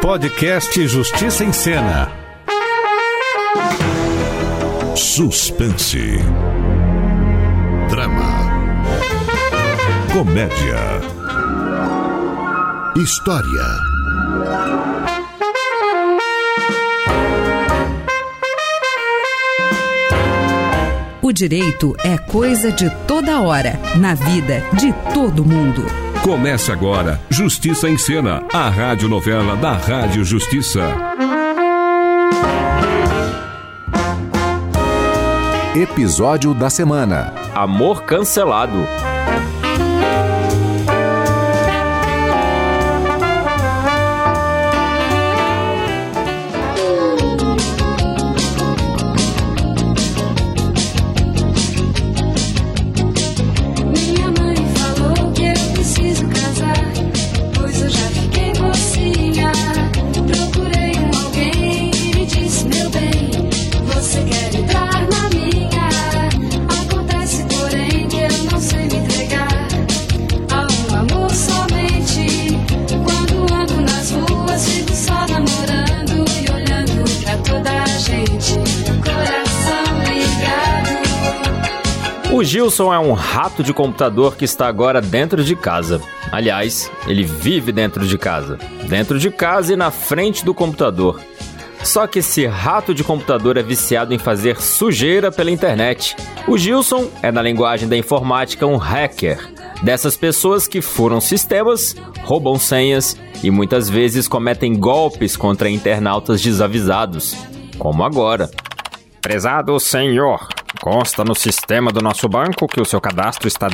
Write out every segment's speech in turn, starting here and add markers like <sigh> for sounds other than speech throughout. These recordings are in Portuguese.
Podcast Justiça em Cena. Suspense. Drama. Comédia. História. O direito é coisa de toda hora, na vida de todo mundo. Começa agora Justiça em Cena, a radionovela da Rádio Justiça. Episódio da semana: Amor cancelado. O Gilson é um rato de computador que está agora dentro de casa. Aliás, ele vive dentro de casa. Dentro de casa e na frente do computador. Só que esse rato de computador é viciado em fazer sujeira pela internet. O Gilson é, na linguagem da informática, um hacker. Dessas pessoas que furam sistemas, roubam senhas e muitas vezes cometem golpes contra internautas desavisados. Como agora. Prezado senhor, consta no sistema do nosso banco que o seu cadastro está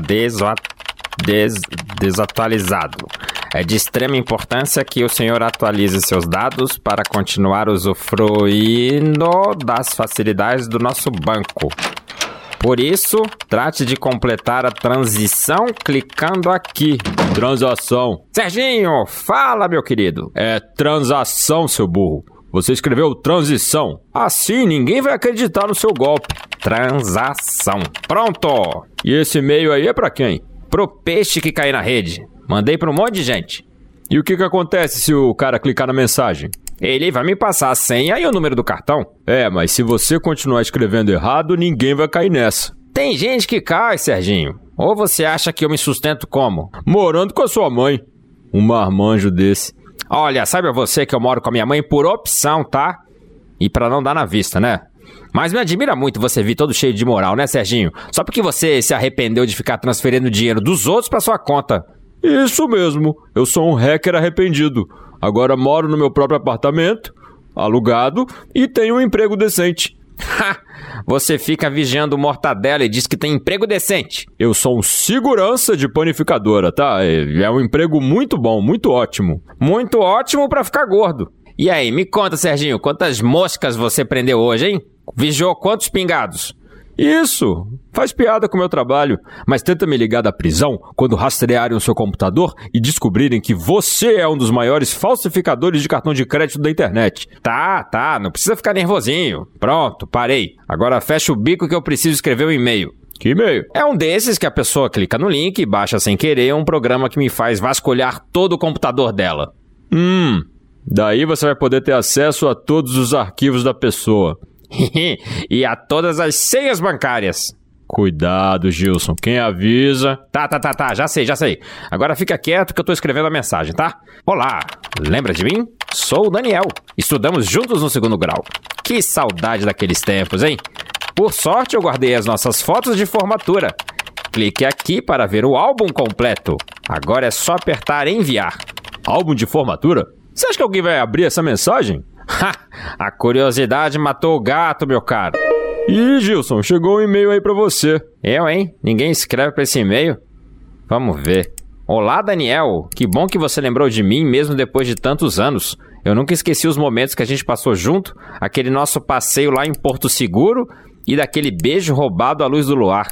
des- desatualizado. É de extrema importância que o senhor atualize seus dados para continuar usufruindo das facilidades do nosso banco. Por isso, trate de completar a transição clicando aqui. Transação. Serginho, fala, meu querido. É transação, seu burro. Você escreveu transição. Assim ninguém vai acreditar no seu golpe. Transação. Pronto. E esse e-mail aí é pra quem? Pro peixe que cair na rede. Mandei pra um monte de gente. E o que que acontece se o cara clicar na mensagem? Ele vai me passar a senha e o número do cartão. É, mas se você continuar escrevendo errado, ninguém vai cair nessa. Tem gente que cai, Serginho. Ou você acha que eu me sustento como? Morando com a sua mãe. Um marmanjo desse. Olha, sabe você que eu moro com a minha mãe por opção, tá? E pra não dar na vista, né? Mas me admira muito você vir todo cheio de moral, né, Serginho? Só porque você se arrependeu de ficar transferindo dinheiro dos outros pra sua conta. Isso mesmo. Eu sou um hacker arrependido. Agora moro no meu próprio apartamento, alugado, e tenho um emprego decente. <laughs> Ha! Você fica vigiando o mortadela e diz que tem emprego decente. Eu sou um segurança de panificadora, tá? É é um emprego muito bom, muito ótimo. Muito ótimo pra ficar gordo. E aí, me conta, Serginho, quantas moscas você prendeu hoje, hein? Vigiou quantos pingados? Isso! Faz piada com o meu trabalho, mas tenta me ligar da prisão quando rastrearem o seu computador e descobrirem que você é um dos maiores falsificadores de cartão de crédito da internet. Tá, tá, não precisa ficar nervosinho. Pronto, parei. Agora fecha o bico que eu preciso escrever um e-mail. Que e-mail? É um desses que a pessoa clica no link e baixa sem querer um programa que me faz vasculhar todo o computador dela. Hum, daí você vai poder ter acesso a todos os arquivos da pessoa. <laughs> e a todas as senhas bancárias. Cuidado, Gilson. Quem avisa. Tá, tá, tá, tá. Já sei, já sei. Agora fica quieto que eu tô escrevendo a mensagem, tá? Olá, lembra de mim? Sou o Daniel. Estudamos juntos no segundo grau. Que saudade daqueles tempos, hein? Por sorte, eu guardei as nossas fotos de formatura. Clique aqui para ver o álbum completo. Agora é só apertar enviar. Álbum de formatura? Você acha que alguém vai abrir essa mensagem? Ha! A curiosidade matou o gato, meu caro. Ih, Gilson, chegou um e-mail aí pra você. Eu, hein? Ninguém escreve pra esse e-mail? Vamos ver. Olá, Daniel. Que bom que você lembrou de mim mesmo depois de tantos anos. Eu nunca esqueci os momentos que a gente passou junto, aquele nosso passeio lá em Porto Seguro e daquele beijo roubado à luz do luar.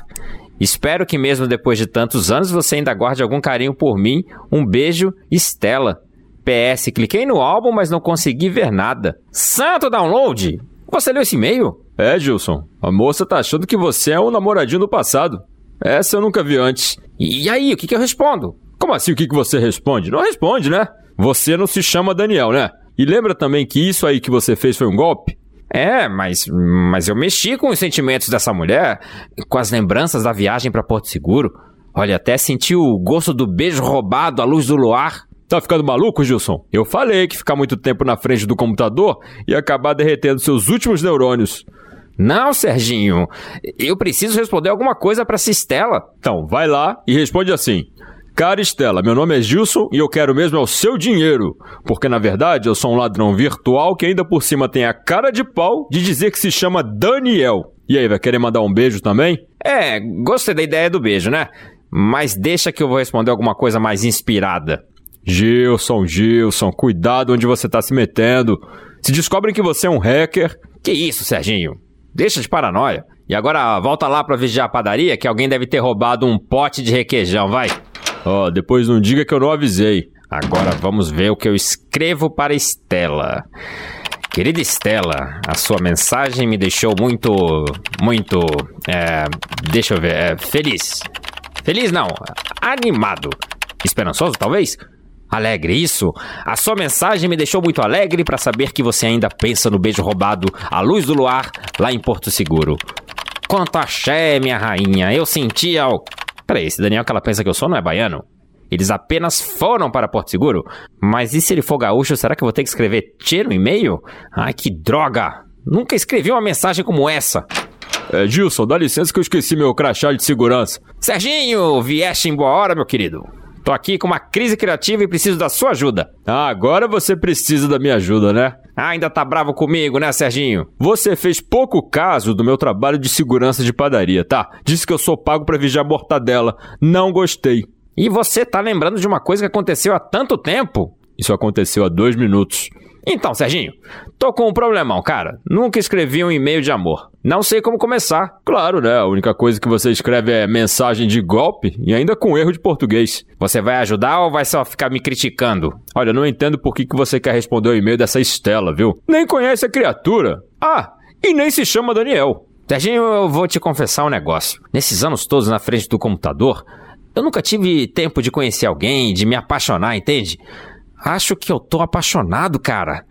Espero que mesmo depois de tantos anos você ainda guarde algum carinho por mim. Um beijo, Estela. PS, cliquei no álbum, mas não consegui ver nada. Santo download! Você leu esse e-mail? É, Gilson. A moça tá achando que você é um namoradinho do passado. Essa eu nunca vi antes. E aí, o que, que eu respondo? Como assim o que, que você responde? Não responde, né? Você não se chama Daniel, né? E lembra também que isso aí que você fez foi um golpe? É, mas, mas eu mexi com os sentimentos dessa mulher, com as lembranças da viagem para Porto Seguro. Olha, até senti o gosto do beijo roubado à luz do luar. Tá ficando maluco, Gilson? Eu falei que ficar muito tempo na frente do computador ia acabar derretendo seus últimos neurônios. Não, Serginho, eu preciso responder alguma coisa para essa Estela. Então, vai lá e responde assim. Cara Estela, meu nome é Gilson e eu quero mesmo é o seu dinheiro. Porque na verdade eu sou um ladrão virtual que ainda por cima tem a cara de pau de dizer que se chama Daniel. E aí, vai querer mandar um beijo também? É, gostei da ideia do beijo, né? Mas deixa que eu vou responder alguma coisa mais inspirada. Gilson, Gilson, cuidado onde você tá se metendo. Se descobrem que você é um hacker. Que isso, Serginho? Deixa de paranoia. E agora volta lá pra vigiar a padaria que alguém deve ter roubado um pote de requeijão, vai. Ó, depois não diga que eu não avisei. Agora vamos ver o que eu escrevo para Estela. Querida Estela, a sua mensagem me deixou muito, muito, é, deixa eu ver, é, feliz. Feliz não, animado. Esperançoso, talvez? Alegre, isso? A sua mensagem me deixou muito alegre para saber que você ainda pensa no beijo roubado à luz do luar lá em Porto Seguro. Quanto axé, minha rainha, eu sentia. Peraí, esse Daniel que ela pensa que eu sou não é baiano? Eles apenas foram para Porto Seguro? Mas e se ele for gaúcho, será que eu vou ter que escrever tchê no e-mail? Ai, que droga! Nunca escrevi uma mensagem como essa. É, Gilson, dá licença que eu esqueci meu crachá de segurança. Serginho, vieste em boa hora, meu querido. Tô aqui com uma crise criativa e preciso da sua ajuda. Ah, agora você precisa da minha ajuda, né? Ah, ainda tá bravo comigo, né, Serginho? Você fez pouco caso do meu trabalho de segurança de padaria, tá? Disse que eu sou pago para vigiar mortadela. Não gostei. E você tá lembrando de uma coisa que aconteceu há tanto tempo? Isso aconteceu há dois minutos. Então, Serginho, tô com um problemão, cara. Nunca escrevi um e-mail de amor. Não sei como começar. Claro, né? A única coisa que você escreve é mensagem de golpe e ainda com erro de português. Você vai ajudar ou vai só ficar me criticando? Olha, não entendo por que, que você quer responder o e-mail dessa Estela, viu? Nem conhece a criatura. Ah, e nem se chama Daniel. Serginho, eu vou te confessar um negócio. Nesses anos todos na frente do computador, eu nunca tive tempo de conhecer alguém, de me apaixonar, entende? Acho que eu tô apaixonado, cara.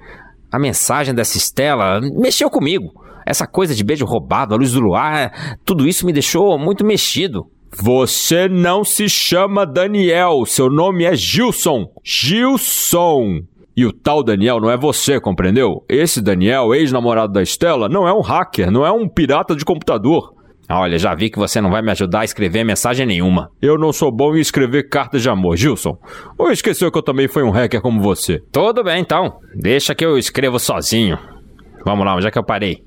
A mensagem dessa Estela mexeu comigo. Essa coisa de beijo roubado, a luz do luar, tudo isso me deixou muito mexido. Você não se chama Daniel, seu nome é Gilson. Gilson. E o tal Daniel não é você, compreendeu? Esse Daniel, ex-namorado da Estela, não é um hacker, não é um pirata de computador. Olha, já vi que você não vai me ajudar a escrever mensagem nenhuma. Eu não sou bom em escrever cartas de amor, Gilson. Ou esqueceu que eu também fui um hacker como você? Tudo bem, então. Deixa que eu escrevo sozinho. Vamos lá, onde é que eu parei?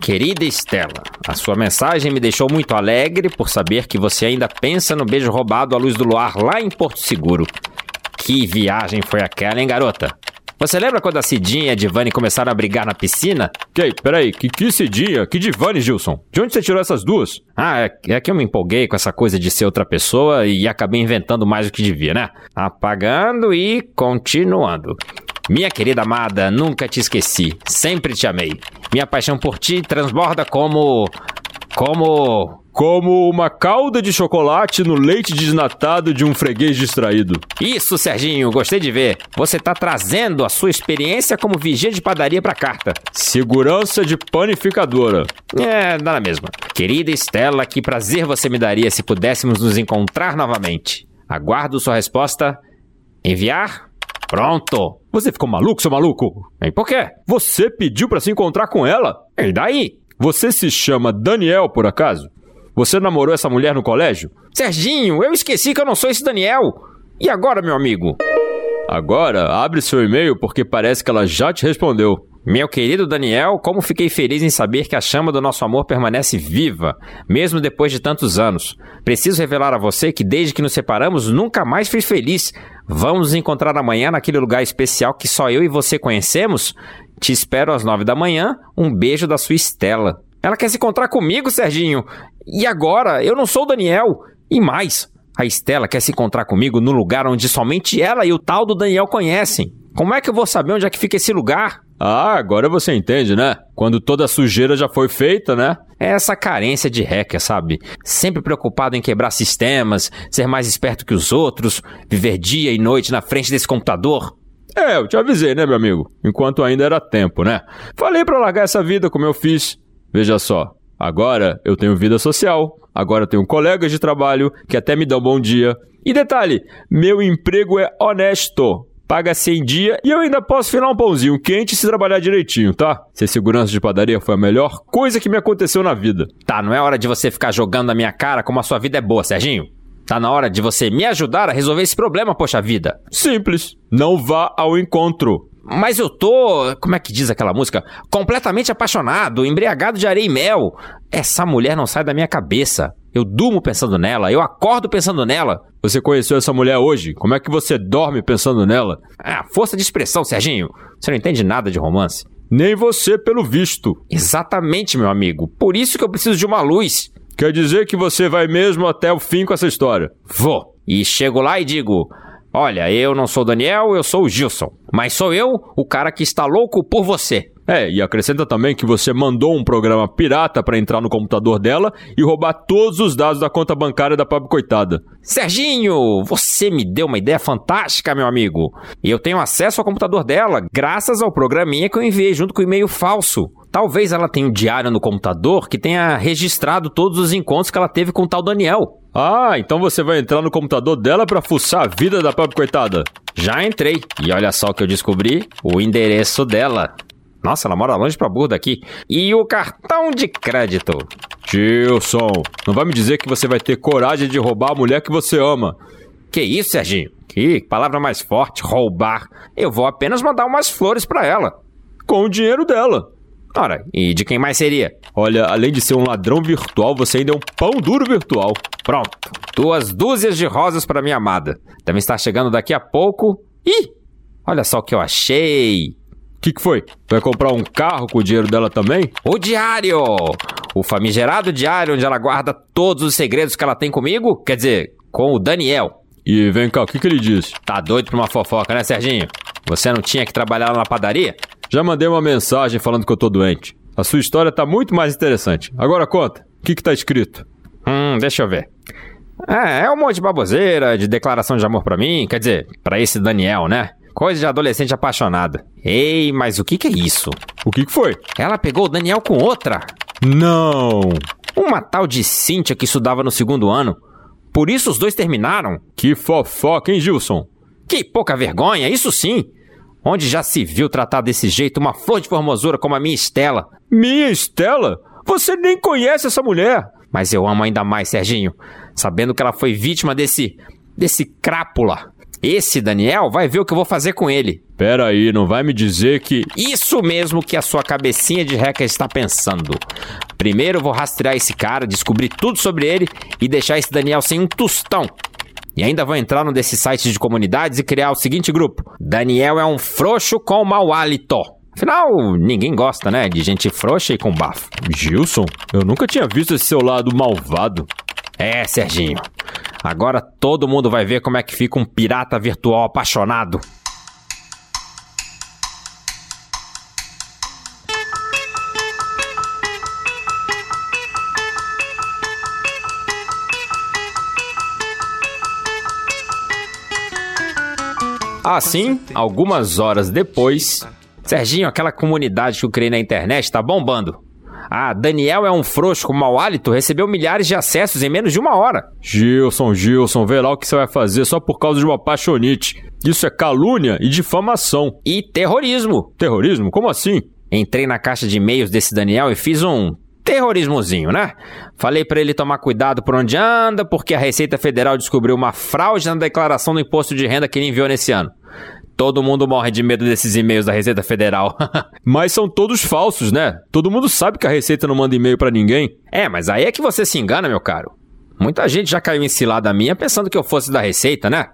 Querida Estela, a sua mensagem me deixou muito alegre por saber que você ainda pensa no beijo roubado à luz do luar lá em Porto Seguro. Que viagem foi aquela, hein, garota? Você lembra quando a Cidinha e a Divane começaram a brigar na piscina? Que, peraí, que, que Cidinha? Que Divane, Gilson? De onde você tirou essas duas? Ah, é, é que eu me empolguei com essa coisa de ser outra pessoa e acabei inventando mais do que devia, né? Apagando e continuando. Minha querida amada, nunca te esqueci. Sempre te amei. Minha paixão por ti transborda como. como. Como uma calda de chocolate no leite desnatado de um freguês distraído. Isso, Serginho, gostei de ver. Você tá trazendo a sua experiência como vigia de padaria pra carta. Segurança de panificadora. É, dá na mesma. Querida Estela, que prazer você me daria se pudéssemos nos encontrar novamente. Aguardo sua resposta. Enviar? Pronto. Você ficou maluco, seu maluco? E por quê? Você pediu pra se encontrar com ela? E daí? Você se chama Daniel, por acaso? Você namorou essa mulher no colégio? Serginho, eu esqueci que eu não sou esse Daniel. E agora, meu amigo? Agora, abre seu e-mail porque parece que ela já te respondeu. Meu querido Daniel, como fiquei feliz em saber que a chama do nosso amor permanece viva, mesmo depois de tantos anos. Preciso revelar a você que desde que nos separamos nunca mais fui feliz. Vamos nos encontrar amanhã naquele lugar especial que só eu e você conhecemos? Te espero às nove da manhã. Um beijo da sua Estela. Ela quer se encontrar comigo, Serginho. E agora? Eu não sou o Daniel. E mais, a Estela quer se encontrar comigo no lugar onde somente ela e o tal do Daniel conhecem. Como é que eu vou saber onde é que fica esse lugar? Ah, agora você entende, né? Quando toda a sujeira já foi feita, né? É essa carência de hacker, sabe? Sempre preocupado em quebrar sistemas, ser mais esperto que os outros, viver dia e noite na frente desse computador. É, eu te avisei, né, meu amigo? Enquanto ainda era tempo, né? Falei pra largar essa vida como eu fiz. Veja só, agora eu tenho vida social, agora eu tenho colegas de trabalho que até me dão bom dia. E detalhe, meu emprego é honesto. Paga-se em dia e eu ainda posso filar um pãozinho quente se trabalhar direitinho, tá? Ser segurança de padaria foi a melhor coisa que me aconteceu na vida. Tá, não é hora de você ficar jogando na minha cara como a sua vida é boa, Serginho. Tá na hora de você me ajudar a resolver esse problema, poxa vida. Simples. Não vá ao encontro. Mas eu tô, como é que diz aquela música? Completamente apaixonado, embriagado de areia e mel. Essa mulher não sai da minha cabeça. Eu durmo pensando nela, eu acordo pensando nela. Você conheceu essa mulher hoje? Como é que você dorme pensando nela? Ah, força de expressão, Serginho. Você não entende nada de romance. Nem você, pelo visto. Exatamente, meu amigo. Por isso que eu preciso de uma luz. Quer dizer que você vai mesmo até o fim com essa história? Vou. E chego lá e digo: Olha, eu não sou o Daniel, eu sou o Gilson. Mas sou eu o cara que está louco por você. É, e acrescenta também que você mandou um programa pirata para entrar no computador dela e roubar todos os dados da conta bancária da pobre coitada. Serginho, você me deu uma ideia fantástica, meu amigo. Eu tenho acesso ao computador dela graças ao programinha que eu enviei junto com o e-mail falso. Talvez ela tenha um diário no computador que tenha registrado todos os encontros que ela teve com o tal Daniel. Ah, então você vai entrar no computador dela para fuçar a vida da pobre coitada. Já entrei. E olha só o que eu descobri: o endereço dela. Nossa, ela mora longe pra burro daqui. E o cartão de crédito. Gilson, não vai me dizer que você vai ter coragem de roubar a mulher que você ama. Que isso, Serginho? Que palavra mais forte, roubar. Eu vou apenas mandar umas flores pra ela. Com o dinheiro dela. Ora, e de quem mais seria? Olha, além de ser um ladrão virtual, você ainda é um pão duro virtual. Pronto. Duas dúzias de rosas para minha amada. Deve estar chegando daqui a pouco. Ih! Olha só o que eu achei. O que, que foi? Vai comprar um carro com o dinheiro dela também? O diário! O famigerado diário onde ela guarda todos os segredos que ela tem comigo. Quer dizer, com o Daniel. E vem cá, o que, que ele disse? Tá doido pra uma fofoca, né, Serginho? Você não tinha que trabalhar lá na padaria? Já mandei uma mensagem falando que eu tô doente. A sua história tá muito mais interessante. Agora conta, o que, que tá escrito? Hum, deixa eu ver. É, é um monte de baboseira, de declaração de amor pra mim, quer dizer, pra esse Daniel, né? Coisa de adolescente apaixonada. Ei, mas o que que é isso? O que, que foi? Ela pegou o Daniel com outra. Não! Uma tal de Cíntia que estudava no segundo ano. Por isso os dois terminaram. Que fofoca, hein, Gilson? Que pouca vergonha, isso sim. Onde já se viu tratar desse jeito uma flor de formosura como a minha Estela? Minha Estela? Você nem conhece essa mulher. Mas eu amo ainda mais, Serginho, sabendo que ela foi vítima desse. desse crápula. Esse Daniel vai ver o que eu vou fazer com ele. Pera aí, não vai me dizer que. Isso mesmo que a sua cabecinha de reca está pensando. Primeiro eu vou rastrear esse cara, descobrir tudo sobre ele e deixar esse Daniel sem um tostão. E ainda vou entrar num desses sites de comunidades e criar o seguinte grupo: Daniel é um frouxo com mau hálito. Afinal, ninguém gosta, né? De gente frouxa e com bafo. Gilson, eu nunca tinha visto esse seu lado malvado. É, Serginho. Agora todo mundo vai ver como é que fica um pirata virtual apaixonado. Assim, algumas horas depois, Serginho, aquela comunidade que eu criei na internet tá bombando. Ah, Daniel é um frouxo com mau hálito, recebeu milhares de acessos em menos de uma hora. Gilson, Gilson, vê lá o que você vai fazer só por causa de uma apaixonite. Isso é calúnia e difamação. E terrorismo. Terrorismo? Como assim? Entrei na caixa de e-mails desse Daniel e fiz um terrorismozinho, né? Falei pra ele tomar cuidado por onde anda, porque a Receita Federal descobriu uma fraude na declaração do imposto de renda que ele enviou nesse ano. Todo mundo morre de medo desses e-mails da Receita Federal. <laughs> Mas são todos falsos, né? Todo mundo sabe que a Receita não manda e-mail pra ninguém. é, mas aí é que você se engana, meu caro. Muita gente já caiu em cilada minha pensando que eu fosse da Receita, né?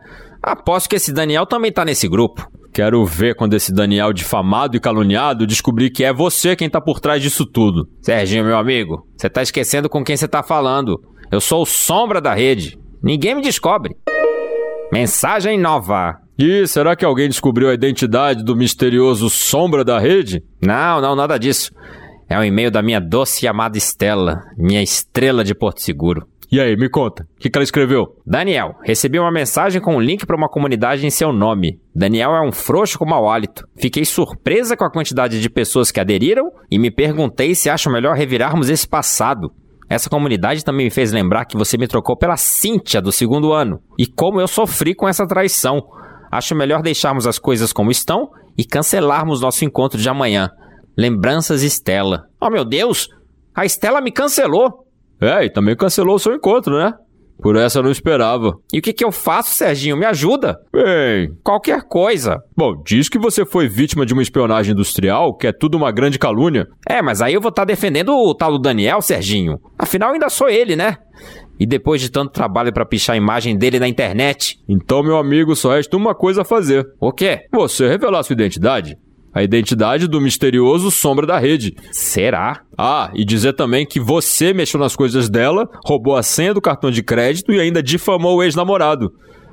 Aposto que esse Daniel também tá nesse grupo. Quero ver quando esse Daniel difamado e caluniado descobrir que é você quem tá por trás disso tudo. Serginho, meu amigo, você tá esquecendo com quem você tá falando. Eu sou o sombra da rede. Ninguém me descobre. Mensagem nova. E será que alguém descobriu a identidade do misterioso sombra da rede? Não, não, nada disso. É um e-mail da minha doce e amada Estela, minha estrela de Porto Seguro. E aí, me conta, o que, que ela escreveu? Daniel, recebi uma mensagem com um link para uma comunidade em seu nome. Daniel é um frouxo com mau hálito. Fiquei surpresa com a quantidade de pessoas que aderiram e me perguntei se acho melhor revirarmos esse passado. Essa comunidade também me fez lembrar que você me trocou pela Cíntia do segundo ano e como eu sofri com essa traição. Acho melhor deixarmos as coisas como estão e cancelarmos nosso encontro de amanhã. Lembranças Estela. Oh meu Deus! A Estela me cancelou! É, e também cancelou o seu encontro, né? Por essa eu não esperava. E o que, que eu faço, Serginho? Me ajuda! Bem, Qualquer coisa. bom, diz que você foi vítima de uma espionagem industrial, que é tudo uma grande calúnia. É, mas aí eu vou estar defendendo o tal do Daniel, Serginho. Afinal, ainda sou ele, né? E depois de tanto trabalho pra pichar a imagem dele na internet. Então, meu amigo, só resta uma coisa a fazer. O quê? Você revelar sua identidade. A identidade do misterioso Sombra da Rede. Será? Ah, e dizer também que você mexeu nas coisas dela, roubou a senha do cartão de crédito e ainda difamou o ex-namorado.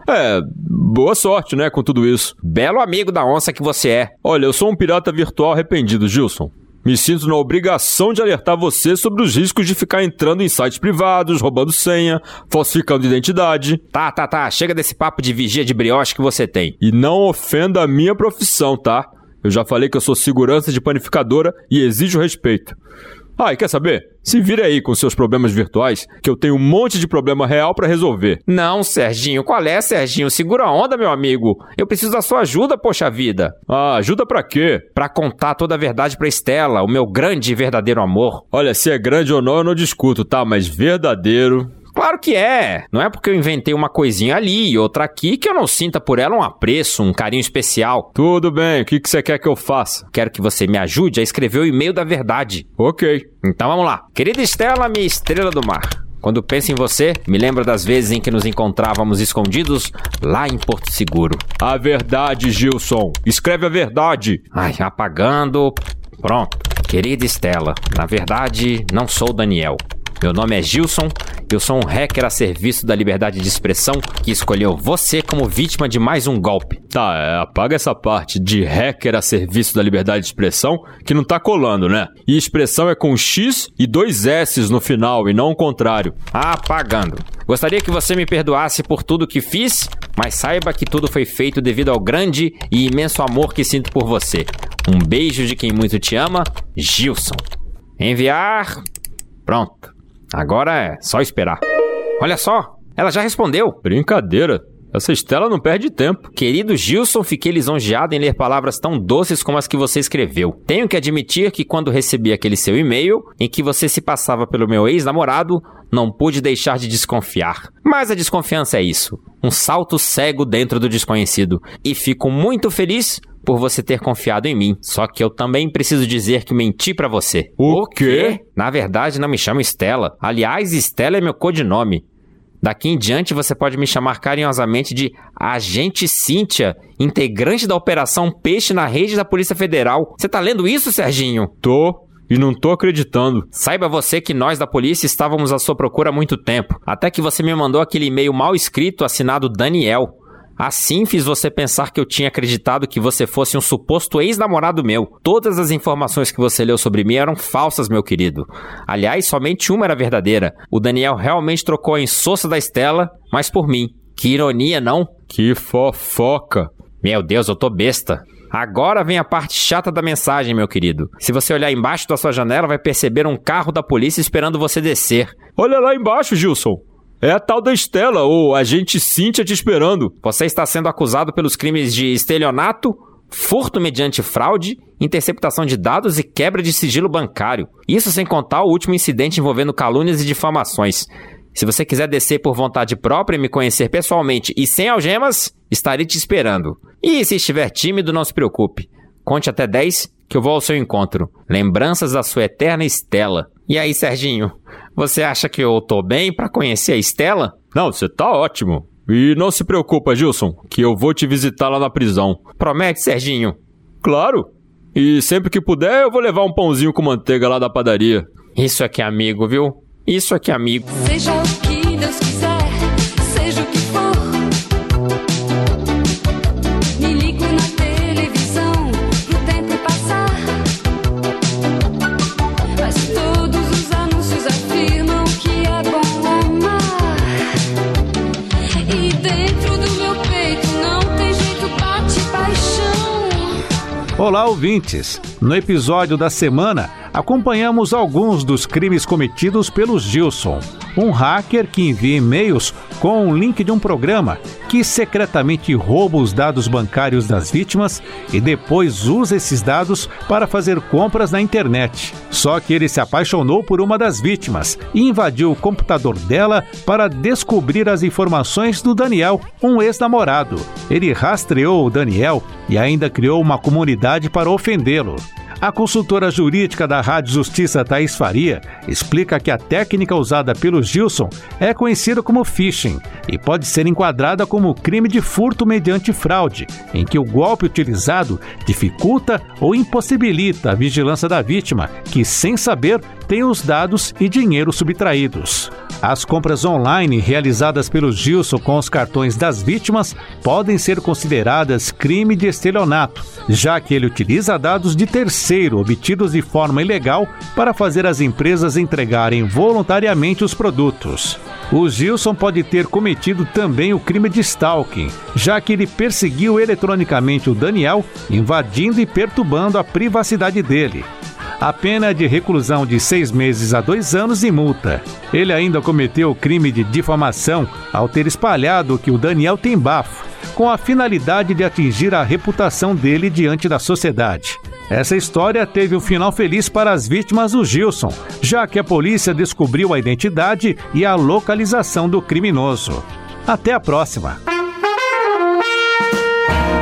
É, boa sorte, né, com tudo isso. Belo amigo da onça que você é. Olha, eu sou um pirata virtual arrependido, Gilson. Me sinto na obrigação de alertar você sobre os riscos de ficar entrando em sites privados, roubando senha, falsificando identidade. Tá, tá, tá. Chega desse papo de vigia de brioche que você tem. E não ofenda a minha profissão, tá? Eu já falei que eu sou segurança de panificadora e exijo respeito. Ah, e quer saber? Se vire aí com seus problemas virtuais, que eu tenho um monte de problema real pra resolver. Não, Serginho. Qual é, Serginho? Segura a onda, meu amigo. Eu preciso da sua ajuda, poxa vida. Ah, ajuda pra quê? Pra contar toda a verdade pra Estela, o meu grande e verdadeiro amor. Olha, se é grande ou não, eu não discuto, tá? Mas verdadeiro. Claro que é. Não é porque eu inventei uma coisinha ali e outra aqui que eu não sinta por ela um apreço, um carinho especial. Tudo bem, o que, que você quer que eu faça? Quero que você me ajude a escrever o e-mail da verdade. Ok. Então vamos lá. Querida Estela, minha estrela do mar. Quando penso em você, me lembro das vezes em que nos encontrávamos escondidos lá em Porto Seguro. A verdade, Gilson. Escreve a verdade. Ai, apagando. Pronto. Querida Estela, na verdade, não sou Daniel. Meu nome é Gilson, eu sou um hacker a serviço da liberdade de expressão que escolheu você como vítima de mais um golpe. Tá, é, apaga essa parte de hacker a serviço da liberdade de expressão que não tá colando, né? E expressão é com X e dois S no final e não o contrário. Apagando. Gostaria que você me perdoasse por tudo que fiz, mas saiba que tudo foi feito devido ao grande e imenso amor que sinto por você. Um beijo de quem muito te ama, Gilson. Enviar. Pronto. Agora é só esperar. Olha só, ela já respondeu. Brincadeira. Essa Estela não perde tempo. Querido Gilson, fiquei lisonjeado em ler palavras tão doces como as que você escreveu. Tenho que admitir que quando recebi aquele seu e-mail, em que você se passava pelo meu ex-namorado, não pude deixar de desconfiar. Mas a desconfiança é isso, um salto cego dentro do desconhecido. E fico muito feliz por você ter confiado em mim. Só que eu também preciso dizer que menti pra você. O quê? Na verdade, não me chamo Estela. Aliás, Estela é meu codinome. Daqui em diante você pode me chamar carinhosamente de Agente Cíntia, integrante da Operação Peixe na rede da Polícia Federal. Você tá lendo isso, Serginho? Tô e não tô acreditando. Saiba você que nós da polícia estávamos à sua procura há muito tempo, até que você me mandou aquele e-mail mal escrito assinado Daniel. Assim fiz você pensar que eu tinha acreditado que você fosse um suposto ex-namorado meu. Todas as informações que você leu sobre mim eram falsas, meu querido. Aliás, somente uma era verdadeira. O Daniel realmente trocou a insossa da Estela, mas por mim. Que ironia, não? Que fofoca. Meu Deus, eu tô besta. Agora vem a parte chata da mensagem, meu querido. Se você olhar embaixo da sua janela, vai perceber um carro da polícia esperando você descer. Olha lá embaixo, Gilson. É a tal da Estela, ou agente Cíntia te esperando. Você está sendo acusado pelos crimes de estelionato, furto mediante fraude, interceptação de dados e quebra de sigilo bancário. Isso sem contar o último incidente envolvendo calúnias e difamações. Se você quiser descer por vontade própria e me conhecer pessoalmente e sem algemas, estarei te esperando. E se estiver tímido, não se preocupe. Conte até 10 que eu vou ao seu encontro. Lembranças da sua eterna Estela. E aí, Serginho, você acha que eu tô bem pra conhecer a Estela? Não, você tá ótimo. E não se preocupa, Gilson, que eu vou te visitar lá na prisão. Promete, Serginho? Claro. E sempre que puder, eu vou levar um pãozinho com manteiga lá da padaria. Isso aqui é amigo, viu? Isso aqui é amigo. Seja o que Deus quiser, Olá, ouvintes! No episódio da semana, acompanhamos alguns dos crimes cometidos pelo Gilson, um hacker que envia e-mails com um link de um programa que secretamente rouba os dados bancários das vítimas e depois usa esses dados para fazer compras na internet. Só que ele se apaixonou por uma das vítimas e invadiu o computador dela para descobrir as informações do Daniel, um ex-namorado. Ele rastreou o Daniel e ainda criou uma comunidade para ofendê-lo. A consultora jurídica da Rádio Justiça Thaís Faria explica que a técnica usada pelo Gilson é conhecida como phishing e pode ser enquadrada como crime de furto mediante fraude, em que o golpe utilizado dificulta ou impossibilita a vigilância da vítima, que, sem saber, tem os dados e dinheiro subtraídos. As compras online realizadas pelo Gilson com os cartões das vítimas podem ser consideradas crime de estelionato, já que ele utiliza dados de terceiro obtidos de forma ilegal para fazer as empresas entregarem voluntariamente os produtos. O Gilson pode ter cometido também o crime de stalking, já que ele perseguiu eletronicamente o Daniel, invadindo e perturbando a privacidade dele a pena é de reclusão de seis meses a dois anos e multa. Ele ainda cometeu o crime de difamação ao ter espalhado que o Daniel tem bafo, com a finalidade de atingir a reputação dele diante da sociedade. Essa história teve um final feliz para as vítimas do Gilson, já que a polícia descobriu a identidade e a localização do criminoso. Até a próxima!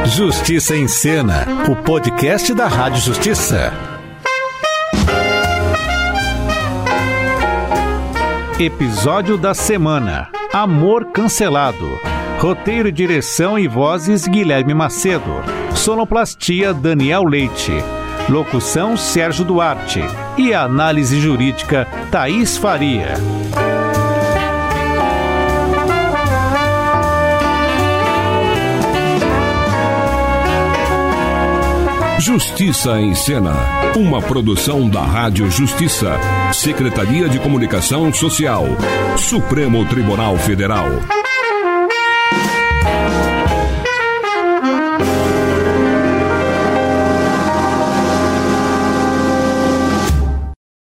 Justiça em Cena, o podcast da Rádio Justiça. Episódio da semana: Amor Cancelado. Roteiro, direção e vozes Guilherme Macedo. Sonoplastia Daniel Leite. Locução Sérgio Duarte. E análise jurídica Thaís Faria. Justiça em Cena. Uma produção da Rádio Justiça. Secretaria de Comunicação Social. Supremo Tribunal Federal.